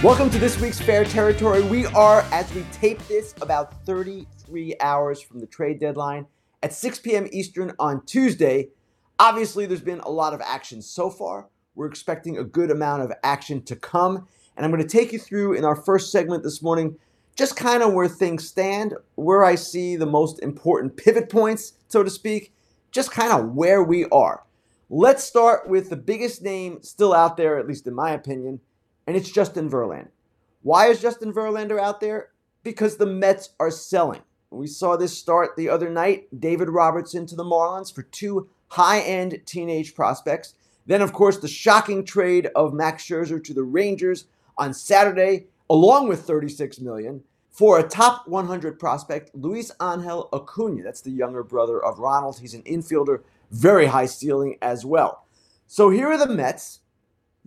Welcome to this week's Fair Territory. We are, as we tape this, about 33 hours from the trade deadline at 6 p.m. Eastern on Tuesday. Obviously, there's been a lot of action so far. We're expecting a good amount of action to come. And I'm going to take you through in our first segment this morning just kind of where things stand, where I see the most important pivot points, so to speak, just kind of where we are. Let's start with the biggest name still out there, at least in my opinion, and it's Justin Verlander. Why is Justin Verlander out there? Because the Mets are selling. We saw this start the other night. David Robertson to the Marlins for two high end teenage prospects. Then, of course, the shocking trade of Max Scherzer to the Rangers on Saturday, along with 36 million for a top 100 prospect, Luis Angel Acuna. That's the younger brother of Ronald. He's an infielder, very high ceiling as well. So here are the Mets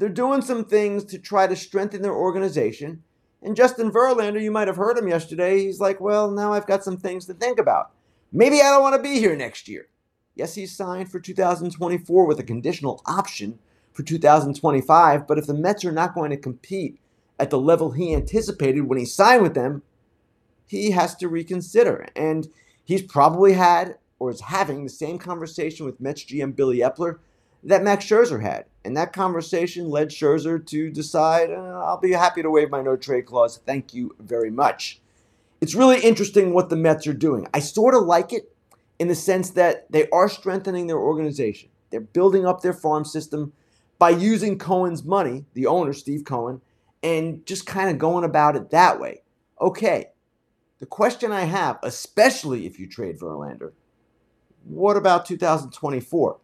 they're doing some things to try to strengthen their organization. And Justin Verlander, you might have heard him yesterday. He's like, well, now I've got some things to think about. Maybe I don't want to be here next year. Yes, he's signed for 2024 with a conditional option for 2025. But if the Mets are not going to compete at the level he anticipated when he signed with them, he has to reconsider. And he's probably had or is having the same conversation with Mets GM Billy Eppler that Max Scherzer had. And that conversation led Scherzer to decide, uh, I'll be happy to waive my no trade clause. Thank you very much. It's really interesting what the Mets are doing. I sort of like it in the sense that they are strengthening their organization. They're building up their farm system by using Cohen's money, the owner, Steve Cohen, and just kind of going about it that way. Okay, the question I have, especially if you trade Verlander, what about 2024?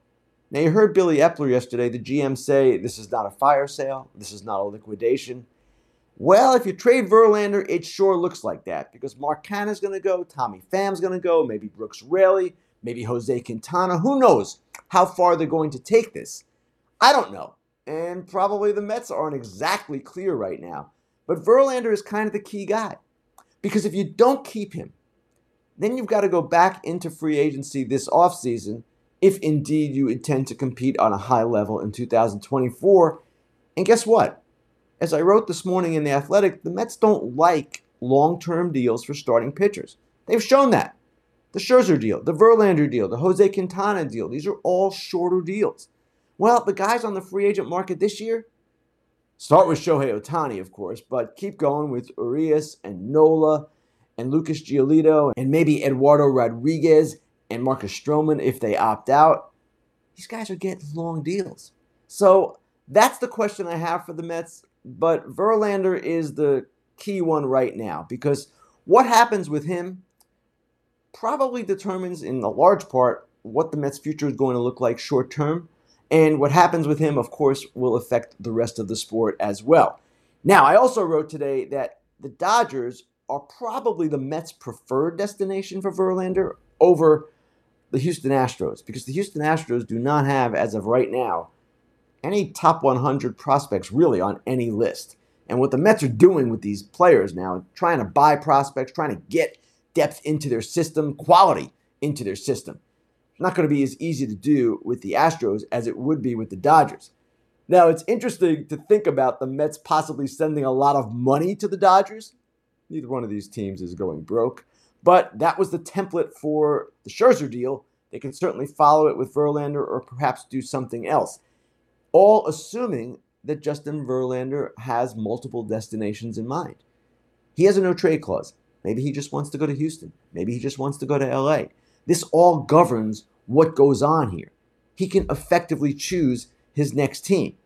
Now, you heard Billy Eppler yesterday, the GM, say this is not a fire sale, this is not a liquidation. Well, if you trade Verlander, it sure looks like that because Mark Canha's going to go, Tommy Pham's going to go, maybe Brooks Raley, maybe Jose Quintana. Who knows how far they're going to take this? I don't know. And probably the Mets aren't exactly clear right now. But Verlander is kind of the key guy because if you don't keep him, then you've got to go back into free agency this offseason if indeed you intend to compete on a high level in 2024. And guess what? As I wrote this morning in The Athletic, the Mets don't like long term deals for starting pitchers. They've shown that. The Scherzer deal, the Verlander deal, the Jose Quintana deal, these are all shorter deals. Well, the guys on the free agent market this year, start with Shohei Ohtani, of course, but keep going with Urias and Nola and Lucas Giolito and maybe Eduardo Rodriguez and Marcus Stroman if they opt out. These guys are getting long deals. So that's the question I have for the Mets. But Verlander is the key one right now because what happens with him probably determines, in a large part, what the Mets' future is going to look like short term. And what happens with him, of course, will affect the rest of the sport as well. Now, I also wrote today that the Dodgers are probably the Mets' preferred destination for Verlander over the Houston Astros because the Houston Astros do not have, as of right now, any top 100 prospects really on any list. And what the Mets are doing with these players now, trying to buy prospects, trying to get depth into their system, quality into their system. Not going to be as easy to do with the Astros as it would be with the Dodgers. Now, it's interesting to think about the Mets possibly sending a lot of money to the Dodgers. Neither one of these teams is going broke. But that was the template for the Scherzer deal. They can certainly follow it with Verlander or perhaps do something else. All assuming that Justin Verlander has multiple destinations in mind. He has a no trade clause. Maybe he just wants to go to Houston. Maybe he just wants to go to LA. This all governs what goes on here. He can effectively choose his next team.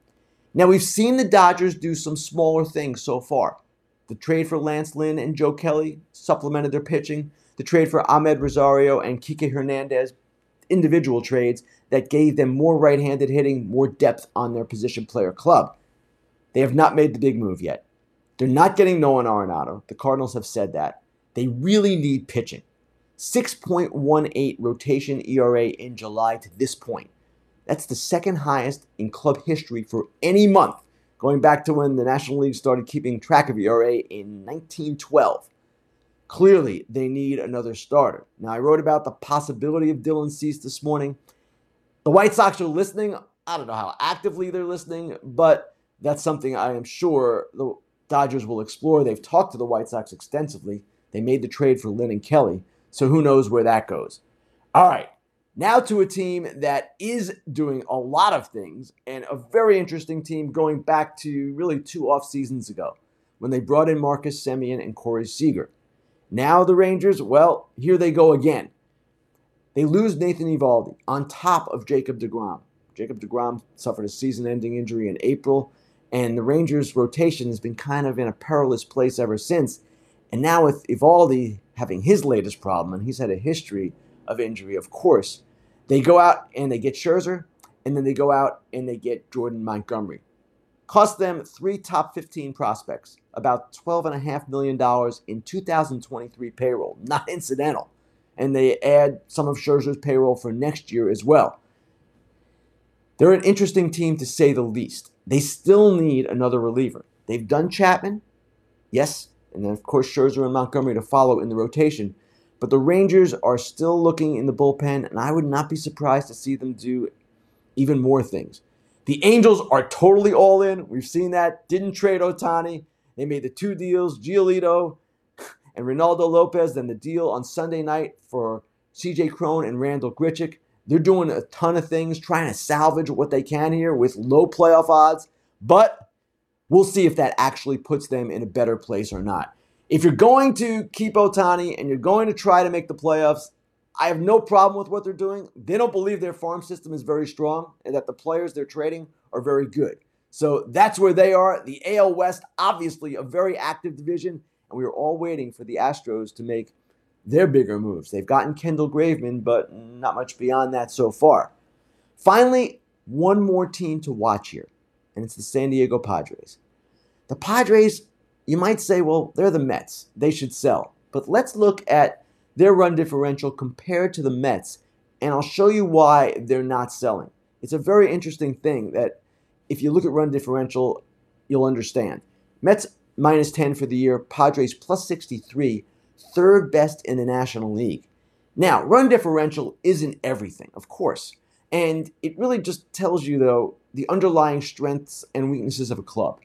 Now, we've seen the Dodgers do some smaller things so far. The trade for Lance Lynn and Joe Kelly supplemented their pitching. The trade for Amed Rosario and Kike Hernandez, individual trades that gave them more right handed hitting, more depth on their position player club. They have not made the big move yet. They're not getting Nolan Arenado. The Cardinals have said that. They really need pitching. 6.18 rotation ERA in July to this point. That's the second highest in club history for any month going back to when the National League started keeping track of ERA in 1912. Clearly, they need another starter. Now, I wrote about the possibility of Dylan Cease this morning. The White Sox are listening. I don't know how actively they're listening, but that's something I am sure the Dodgers will explore. They've talked to the White Sox extensively. They made the trade for Lynn and Kelly, so who knows where that goes. All right, now to a team that is doing a lot of things and a very interesting team going back to really two off seasons ago when they brought in Marcus Semien and Corey Seager. Now the Rangers, well, here they go again. They lose Nathan Eovaldi on top of Jacob DeGrom. Jacob DeGrom suffered a season ending injury in April, and the Rangers' rotation has been kind of in a perilous place ever since. And now with Eovaldi having his latest problem, and he's had a history of injury, of course, they go out and they get Scherzer, and then they go out and they get Jordan Montgomery. Cost them three top 15 prospects, about $12.5 million in 2023 payroll, not incidental. And they add some of Scherzer's payroll for next year as well. They're an interesting team to say the least. They still need another reliever. They've done Chapman, yes, and then of course Scherzer and Montgomery to follow in the rotation. But the Rangers are still looking in the bullpen, and I would not be surprised to see them do even more things. The Angels are totally all in. We've seen that. Didn't trade Ohtani. They made the two deals, Giolito and Reynaldo Lopez, then the deal on Sunday night for CJ Cron and Randall Grichuk. They're doing a ton of things, trying to salvage what they can here with low playoff odds, but we'll see if that actually puts them in a better place or not. If you're going to keep Ohtani and you're going to try to make the playoffs, I have no problem with what they're doing. They don't believe their farm system is very strong and that the players they're trading are very good. So that's where they are. The AL West, obviously a very active division, and we are all waiting for the Astros to make their bigger moves. They've gotten Kendall Graveman, but not much beyond that so far. Finally, one more team to watch here, and it's the San Diego Padres. The Padres, you might say, well, they're the Mets. They should sell. But let's look at their run differential compared to the Mets, and I'll show you why they're not selling. It's a very interesting thing that if you look at run differential, you'll understand. Mets minus 10 for the year, Padres plus 63, third best in the National League. Now, run differential isn't everything, of course. And it really just tells you, though, the underlying strengths and weaknesses of a club,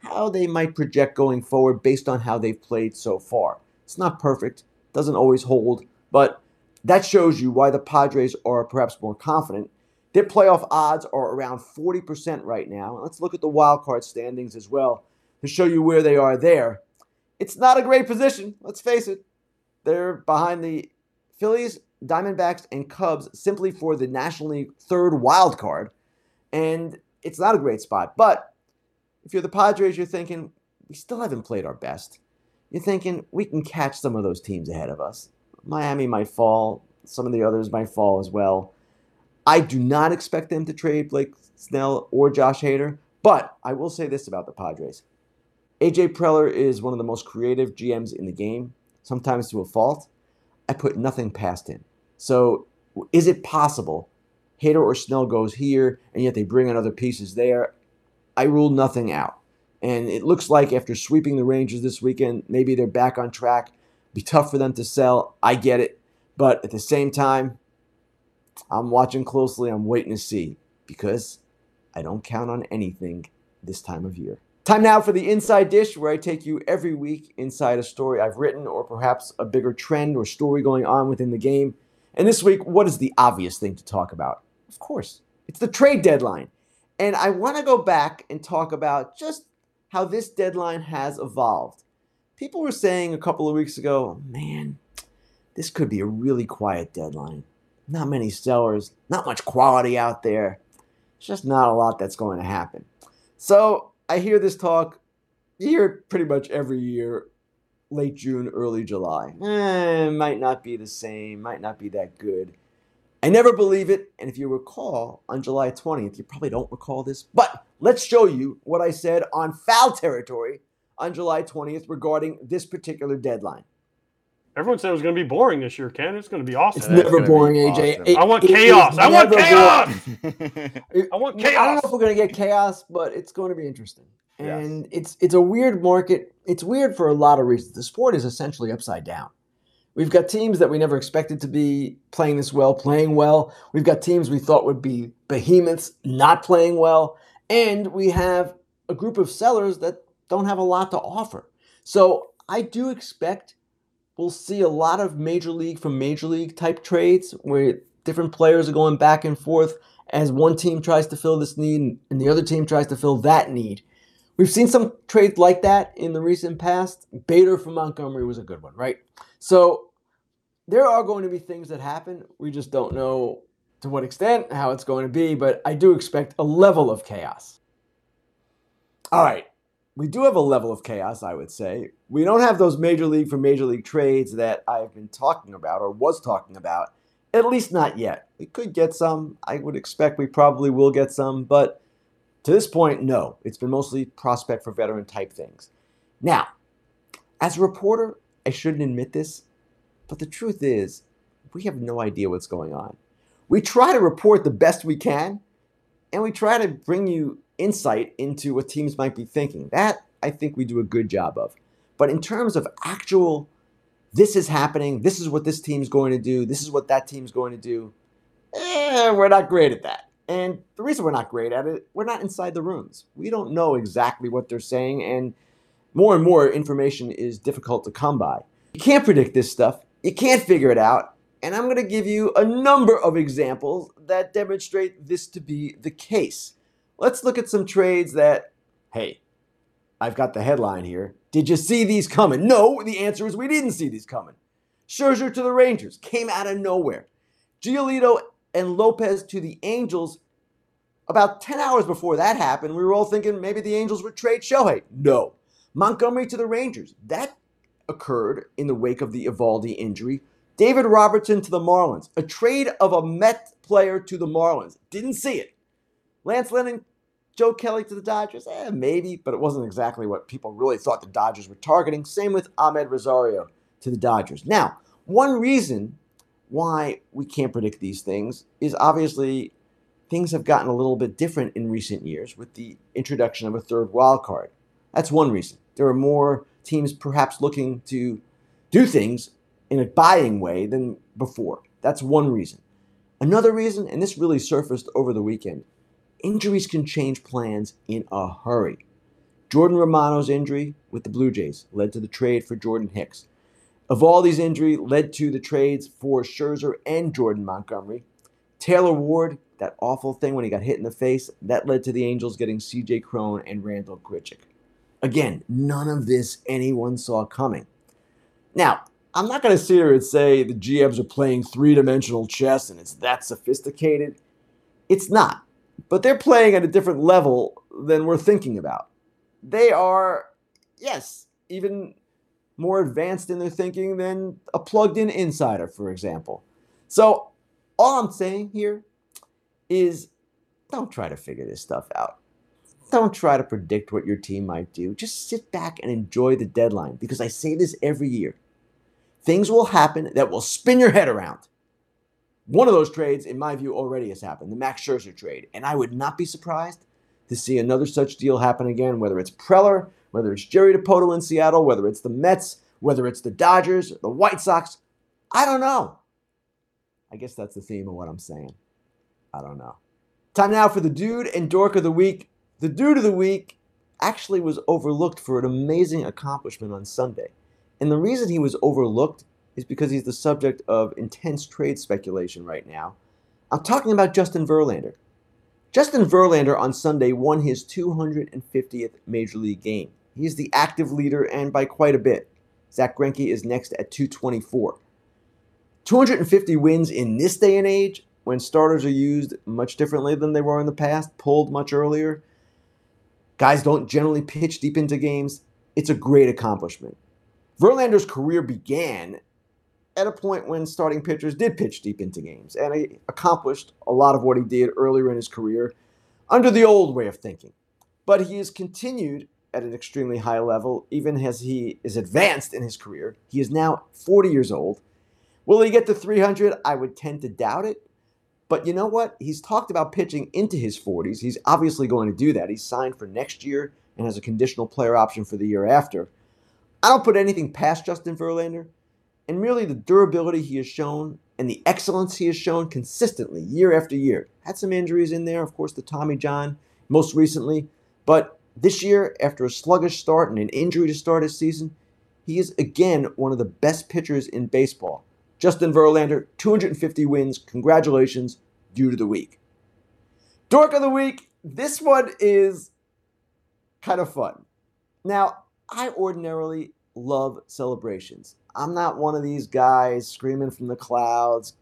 how they might project going forward based on how they've played so far. It's not perfect, doesn't always hold, but that shows you why the Padres are perhaps more confident. Their playoff odds are around 40% right now. Let's look at the wild card standings as well to show you where they are there. It's not a great position, let's face it. They're behind the Phillies, Diamondbacks, and Cubs simply for the National League third wild card. And it's not a great spot. But if you're the Padres, you're thinking, we still haven't played our best you're thinking we can catch some of those teams ahead of us. Miami might fall, some of the others might fall as well. I do not expect them to trade Blake Snell or Josh Hader, but I will say this about the Padres. AJ Preller is one of the most creative GMs in the game, sometimes to a fault. I put nothing past him. So, is it possible Hader or Snell goes here and yet they bring in other pieces there? I rule nothing out. And it looks like after sweeping the Rangers this weekend, maybe they're back on track. Be tough for them to sell. I get it. But at the same time, I'm watching closely. I'm waiting to see because I don't count on anything this time of year. Time now for the Inside Dish, where I take you every week inside a story I've written or perhaps a bigger trend or story going on within the game. And this week, what is the obvious thing to talk about? Of course, it's the trade deadline. And I want to go back and talk about just how this deadline has evolved. People were saying a couple of weeks ago, man, this could be a really quiet deadline. Not many sellers, not much quality out there. It's just not a lot that's going to happen. So I hear this talk, you hear it pretty much every year, late June, early July. Eh, might not be the same, might not be that good. I never believe it. And if you recall, on July 20th, you probably don't recall this, but let's show you what I said on foul territory on July 20th regarding this particular deadline. Everyone said it was going to be boring this year, Ken. It's going to be awesome. It's never boring, AJ. Awesome. It, I want chaos. I want chaos. I want chaos. I don't know if we're going to get chaos, but it's going to be interesting. And yes. it's it's a weird market. It's weird for a lot of reasons. The sport is essentially upside down. We've got teams that we never expected to be playing this well, playing well. We've got teams we thought would be behemoths, not playing well. And we have a group of sellers that don't have a lot to offer. So I do expect we'll see a lot of major league from major league type trades where different players are going back and forth as one team tries to fill this need and the other team tries to fill that need. We've seen some trades like that in the recent past. Bader from Montgomery was a good one, right? So there are going to be things that happen. We just don't know to what extent, how it's going to be, but I do expect a level of chaos. All right. We do have a level of chaos, I would say. We don't have those major league for major league trades that I've been talking about or was talking about, at least not yet. We could get some. I would expect we probably will get some, but to this point, no. It's been mostly prospect for veteran type things. Now, as a reporter, I shouldn't admit this, but the truth is, we have no idea what's going on. We try to report the best we can, and we try to bring you insight into what teams might be thinking. That I think we do a good job of. But in terms of actual, this is happening, this is what this team's going to do, this is what that team's going to do, eh, we're not great at that. And the reason we're not great at it, we're not inside the rooms. We don't know exactly what they're saying, and more and more information is difficult to come by. You can't predict this stuff, you can't figure it out, and I'm going to give you a number of examples that demonstrate this to be the case. Let's look at some trades that, hey, I've got the headline here. Did you see these coming? No, the answer is we didn't see these coming. Scherzer to the Rangers came out of nowhere. Giolito and Lopez to the Angels. About 10 hours before that happened, we were all thinking maybe the Angels would trade Shohei. No. Montgomery to the Rangers. That occurred in the wake of the Eovaldi injury. David Robertson to the Marlins. A trade of a Met player to the Marlins. Didn't see it. Lance Lynn Joe Kelly to the Dodgers? Eh, maybe, but it wasn't exactly what people really thought the Dodgers were targeting. Same with Amed Rosario to the Dodgers. Now, one reason why we can't predict these things is obviously things have gotten a little bit different in recent years with the introduction of a third wild card. That's one reason. There are more teams perhaps looking to do things in a buying way than before. That's one reason. Another reason, and this really surfaced over the weekend, injuries can change plans in a hurry. Jordan Romano's injury with the Blue Jays led to the trade for Jordan Hicks. Eovaldi's injury led to the trades for Scherzer and Jordan Montgomery. Taylor Ward, that awful thing when he got hit in the face, that led to the Angels getting CJ Cron and Randall Grichuk. Again, none of this anyone saw coming. Now, I'm not going to sit here and say the GMs are playing three dimensional chess and it's that sophisticated. It's not but they're playing at a different level than we're thinking about. They are, yes, even more advanced in their thinking than a plugged in insider, for example. So, all I'm saying here is don't try to figure this stuff out. Don't try to predict what your team might do. Just sit back and enjoy the deadline because I say this every year. Things will happen that will spin your head around. One of those trades, in my view, already has happened the Max Scherzer trade. And I would not be surprised to see another such deal happen again, whether it's Preller, whether it's Jerry Dipoto in Seattle, whether it's the Mets, whether it's the Dodgers, the White Sox. I don't know. I guess that's the theme of what I'm saying. I don't know. Time now for the dude and dork of the week. The dude of the week actually was overlooked for an amazing accomplishment on Sunday. And the reason he was overlooked is because he's the subject of intense trade speculation right now. I'm talking about Justin Verlander. Justin Verlander on Sunday won his 250th Major League game. He's the active leader and by quite a bit. Zack Greinke is next at 224. 250 wins in this day and age, when starters are used much differently than they were in the past, pulled much earlier. Guys don't generally pitch deep into games. It's a great accomplishment. Verlander's career began at a point when starting pitchers did pitch deep into games, and he accomplished a lot of what he did earlier in his career under the old way of thinking. But he has continued at an extremely high level, even as he is advanced in his career. He is now 40 years old. Will he get to 300? I would tend to doubt it. But you know what? He's talked about pitching into his 40s. He's obviously going to do that. He's signed for next year and has a conditional player option for the year after. I don't put anything past Justin Verlander and merely the durability he has shown and the excellence he has shown consistently year after year. Had some injuries in there, of course, the Tommy John most recently, but This year, after a sluggish start and an injury to start his season, he is again one of the best pitchers in baseball. Justin Verlander, 250 wins. Congratulations, due to the week. Dork of the week. This one is kind of fun. Now, I ordinarily love celebrations. I'm not one of these guys screaming from the clouds,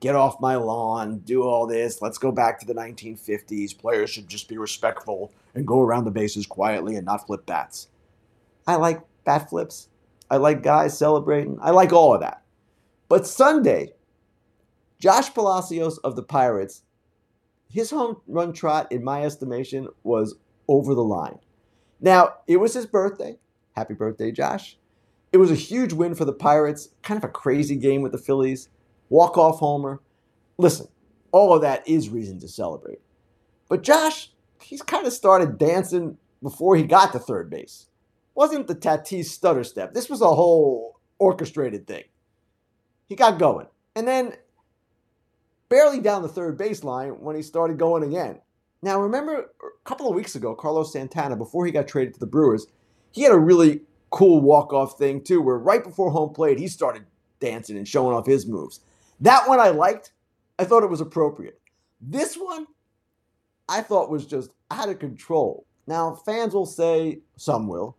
get off my lawn, do all this, let's go back to the 1950s. Players should just be respectful and go around the bases quietly and not flip bats. I like bat flips. I like guys celebrating. I like all of that. But Sunday, Josh Palacios of the Pirates, his home run trot, in my estimation, was over the line. Now, it was his birthday. Happy birthday, Josh. It was a huge win for the Pirates, kind of a crazy game with the Phillies. Walk off homer. Listen, all of that is reason to celebrate. But Josh, he's kind of started dancing before he got to third base. Wasn't the Tatis stutter step. This was a whole orchestrated thing. He got going. And then barely down the third baseline when he started going again. Now, remember a couple of weeks ago, Carlos Santana, before he got traded to the Brewers, he had a really cool walk-off thing too, where right before home plate, he started dancing and showing off his moves. That one I liked. I thought it was appropriate. This one, I thought was just out of control. Now, fans will say, some will,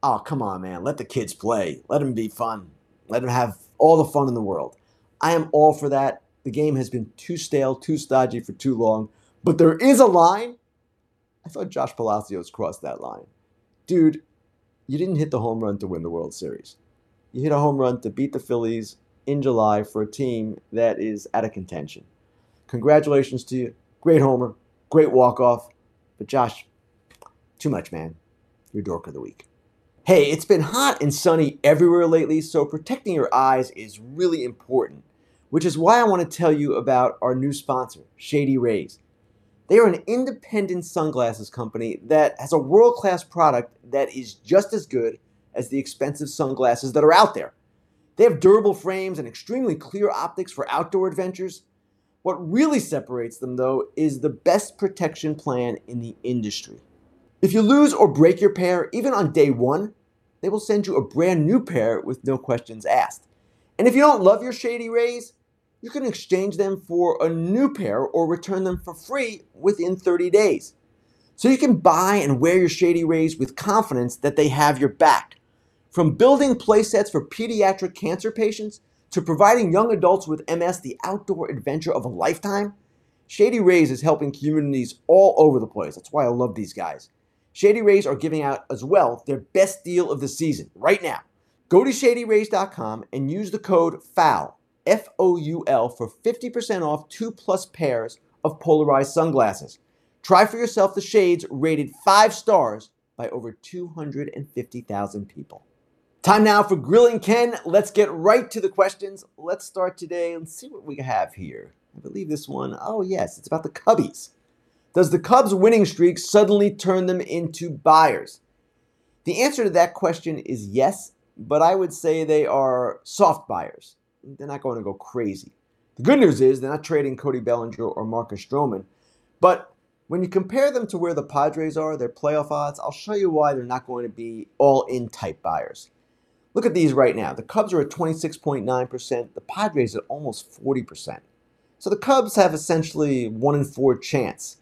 oh, come on, man, let the kids play. Let them be fun. Let them have all the fun in the world. I am all for that. The game has been too stale, too stodgy for too long. But there is a line. I thought Josh Palacios crossed that line. Dude, you didn't hit the home run to win the World Series. You hit a home run to beat the Phillies in July for a team that is out of contention. Congratulations to you. Great homer, great walk off. But Josh, too much, man. You're dork of the week. Hey, it's been hot and sunny everywhere lately, so protecting your eyes is really important, which is why I want to tell you about our new sponsor, Shady Rays. They are an independent sunglasses company that has a world class product that is just as good as the expensive sunglasses that are out there. They have durable frames and extremely clear optics for outdoor adventures. What really separates them, though, is the best protection plan in the industry. If you lose or break your pair, even on day one, they will send you a brand new pair with no questions asked. And if you don't love your Shady Rays, you can exchange them for a new pair or return them for free within 30 days. So you can buy and wear your Shady Rays with confidence that they have your back. From building playsets for pediatric cancer patients to providing young adults with MS the outdoor adventure of a lifetime, Shady Rays is helping communities all over the place. That's why I love these guys. Shady Rays are giving out as well their best deal of the season right now. Go to shadyrays.com and use the code FOUL F O U L, for 50% off two plus pairs of polarized sunglasses. Try for yourself the shades rated five stars by over 250,000 people. Time now for Grilling Ken. Let's get right to the questions. Let's start today and see what we have here. I believe this one, oh yes, it's about the Cubbies. Does the Cubs' winning streak suddenly turn them into buyers? The answer to that question is yes, but I would say they are soft buyers they're not going to go crazy. The good news is they're not trading Cody Bellinger or Marcus Stroman. But when you compare them to where the Padres are, their playoff odds, I'll show you why they're not going to be all in type buyers. Look at these right now. The Cubs are at 26.9%, the Padres at almost 40%. So the Cubs have essentially 1 in 4 chance.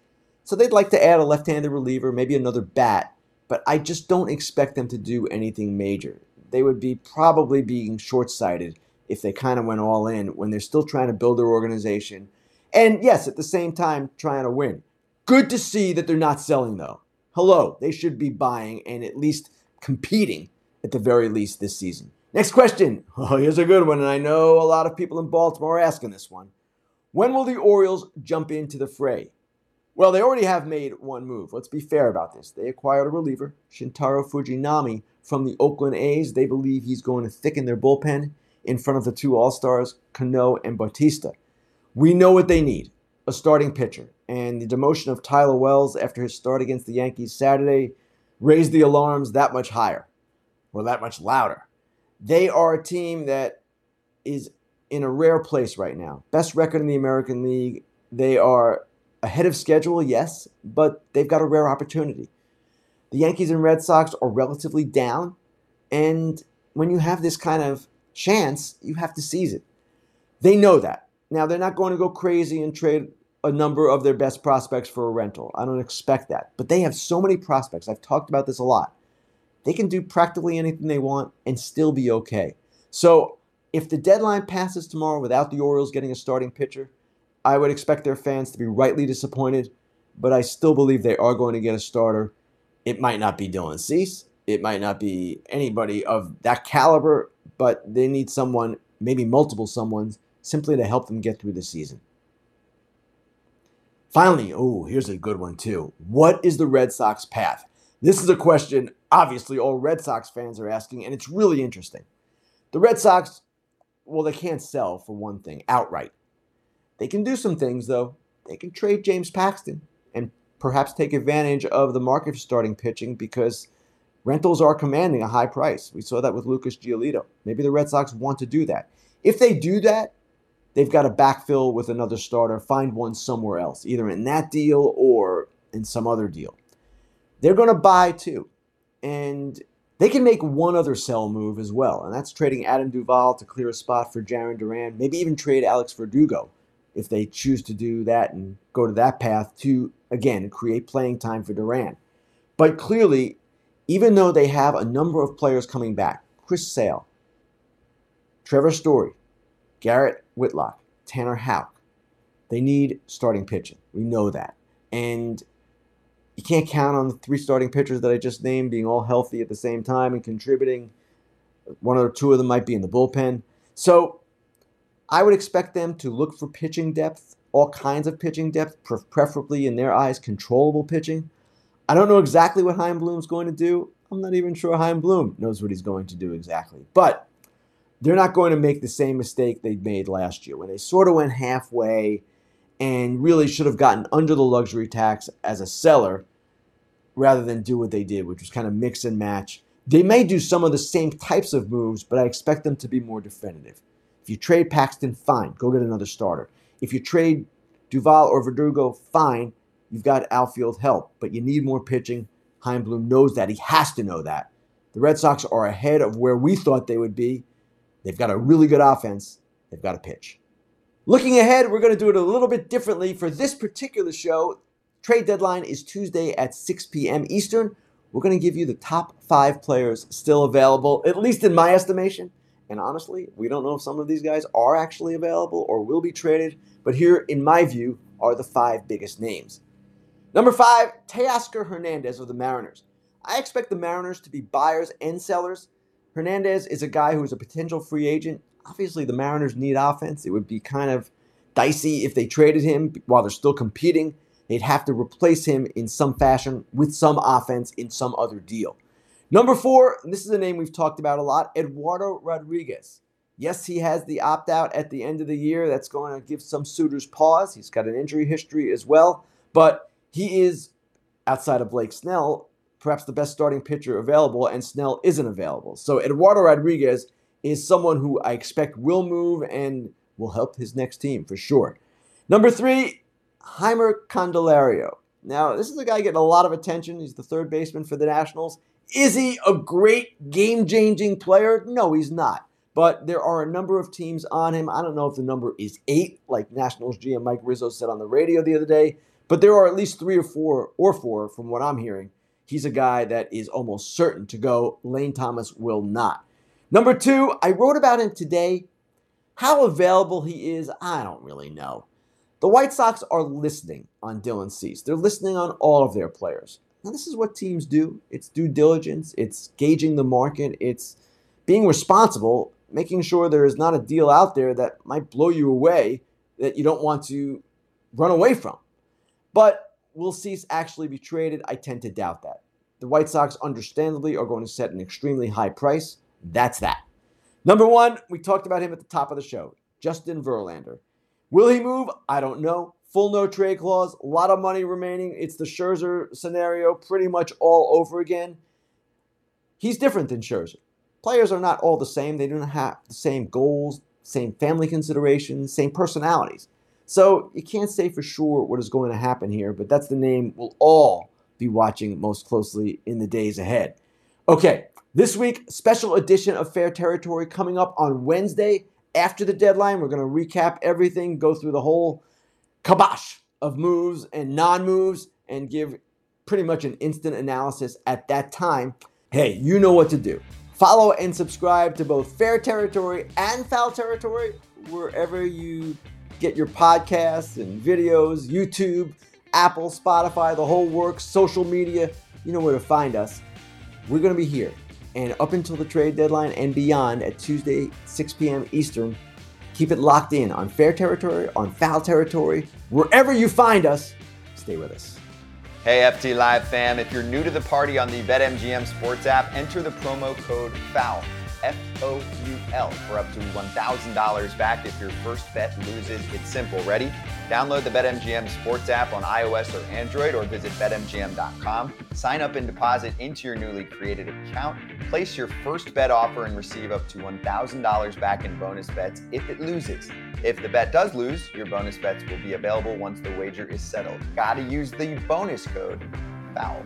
So they'd like to add a left handed reliever, maybe another bat, but I just don't expect them to do anything major. They would be probably being short sighted if they kind of went all in when they're still trying to build their organization. And yes, at the same time, trying to win. Good to see that they're not selling, though. Hello, they should be buying and at least competing at the very least this season. Next question. Oh, here's a good one, and I know a lot of people in Baltimore are asking this one. When will the Orioles jump into the fray? Well, they already have made one move. Let's be fair about this. They acquired a reliever, Shintaro Fujinami, from the Oakland A's. They believe he's going to thicken their bullpen in front of the two All Stars, Cano and Bautista. We know what they need a starting pitcher. And the demotion of Tyler Wells after his start against the Yankees Saturday raised the alarms that much higher or that much louder. They are a team that is in a rare place right now. Best record in the American League. They are ahead of schedule, yes, but they've got a rare opportunity. The Yankees and Red Sox are relatively down. And when you have this kind of chance, you have to seize it. They know that. Now, they're not going to go crazy and trade a number of their best prospects for a rental. I don't expect that. But they have so many prospects. I've talked about this a lot. They can do practically anything they want and still be okay. So, if the deadline passes tomorrow without the Orioles getting a starting pitcher, I would expect their fans to be rightly disappointed, but I still believe they are going to get a starter. It might not be Dylan Cease. It might not be anybody of that caliber, but they need someone, maybe multiple someones, simply to help them get through the season. Finally, oh, here's a good one too. What is the Red Sox path? This is a question obviously all Red Sox fans are asking, and it's really interesting. The Red Sox, well, they can't sell for one thing outright. They can do some things though. They can trade James Paxton and perhaps take advantage of the market for starting pitching because rentals are commanding a high price. We saw that with Lucas Giolito. Maybe the Red Sox want to do that. If they do that, they've got to backfill with another starter, find one somewhere else, either in that deal or in some other deal. They're going to buy too. And they can make one other sell move as well, and that's trading Adam Duvall to clear a spot for Jarren Duran, maybe even trade Alex Verdugo if they choose to do that and go to that path to, again, create playing time for Duran. But clearly, even though they have a number of players coming back, Chris Sale, Trevor Story, Garrett Whitlock, Tanner Houck, they need starting pitching. We know that. And you can't count on the three starting pitchers that I just named being all healthy at the same time and contributing. One or two of them might be in the bullpen. So I would expect them to look for pitching depth, all kinds of pitching depth, preferably in their eyes, controllable pitching. I don't know exactly what Chaim Bloom's going to do. I'm not even sure Chaim Bloom knows what he's going to do exactly. But they're not going to make the same mistake they made last year when they sort of went halfway and really should have gotten under the luxury tax as a seller rather than do what they did, which was kind of mix and match. They may do some of the same types of moves, but I expect them to be more definitive. If you trade Paxton, fine, go get another starter. If you trade Duvall or Verdugo, fine, you've got outfield help, but you need more pitching. Chaim Bloom knows that. He has to know that. The Red Sox are ahead of where we thought they would be. They've got a really good offense. They've got a pitch. Looking ahead, we're going to do it a little bit differently for this particular show. Trade deadline is Tuesday at 6 p.m. Eastern. We're going to give you the top five players still available, at least in my estimation. And honestly, we don't know if some of these guys are actually available or will be traded. But here, in my view, are the five biggest names. Number five, Teoscar Hernandez of the Mariners. I expect the Mariners to be buyers and sellers. Hernandez is a guy who is a potential free agent. Obviously, the Mariners need offense. It would be kind of dicey if they traded him while they're still competing. They'd have to replace him in some fashion with some offense in some other deal. Number four, this is a name we've talked about a lot Eduardo Rodriguez. Yes, he has the opt out at the end of the year. That's going to give some suitors pause. He's got an injury history as well, but he is, outside of Blake Snell, perhaps the best starting pitcher available, and Snell isn't available. So Eduardo Rodriguez is someone who I expect will move and will help his next team for sure. Number three, Jeimer Candelario. Now, this is a guy getting a lot of attention. He's the third baseman for the Nationals. Is he a great game changing player? No, he's not. But there are a number of teams on him. I don't know if the number is eight, like Nationals GM Mike Rizzo said on the radio the other day, but there are at least three or four, or four from what I'm hearing. He's a guy that is almost certain to go. Lane Thomas will not. Number two, I wrote about him today. How available he is, I don't really know. The White Sox are listening on Dylan Cease. They're listening on all of their players. Now, this is what teams do it's due diligence, it's gauging the market, it's being responsible, making sure there is not a deal out there that might blow you away that you don't want to run away from. But will Cease actually be traded? I tend to doubt that. The White Sox, understandably, are going to set an extremely high price. That's that. Number one, we talked about him at the top of the show Justin Verlander. Will he move? I don't know. Full no trade clause, a lot of money remaining. It's the Scherzer scenario pretty much all over again. He's different than Scherzer. Players are not all the same. They don't have the same goals, same family considerations, same personalities. So you can't say for sure what is going to happen here, but that's the name we'll all be watching most closely in the days ahead. Okay, this week, special edition of Fair Territory coming up on Wednesday after the deadline. We're going to recap everything, go through the whole kabosh of moves and non moves, and give pretty much an instant analysis at that time. Hey, you know what to do. Follow and subscribe to both Fair Territory and Foul Territory wherever you get your podcasts and videos, YouTube, Apple, Spotify, the whole works, social media. You know where to find us. We're going to be here. And up until the trade deadline and beyond at Tuesday, 6 p.m. Eastern, keep it locked in on fair territory, on foul territory, wherever you find us. Stay with us. Hey FT Live fam, if you're new to the party on the BetMGM Sports app, enter the promo code FOUL F-O-U-L for up to $1,000 back if your first bet loses. It's simple. Ready? Download the BetMGM Sports app on iOS or Android or visit BetMGM.com. Sign up and deposit into your newly created account. Place your first bet offer and receive up to $1,000 back in bonus bets if it loses. If the bet does lose, your bonus bets will be available once the wager is settled. Gotta use the bonus code FOUL.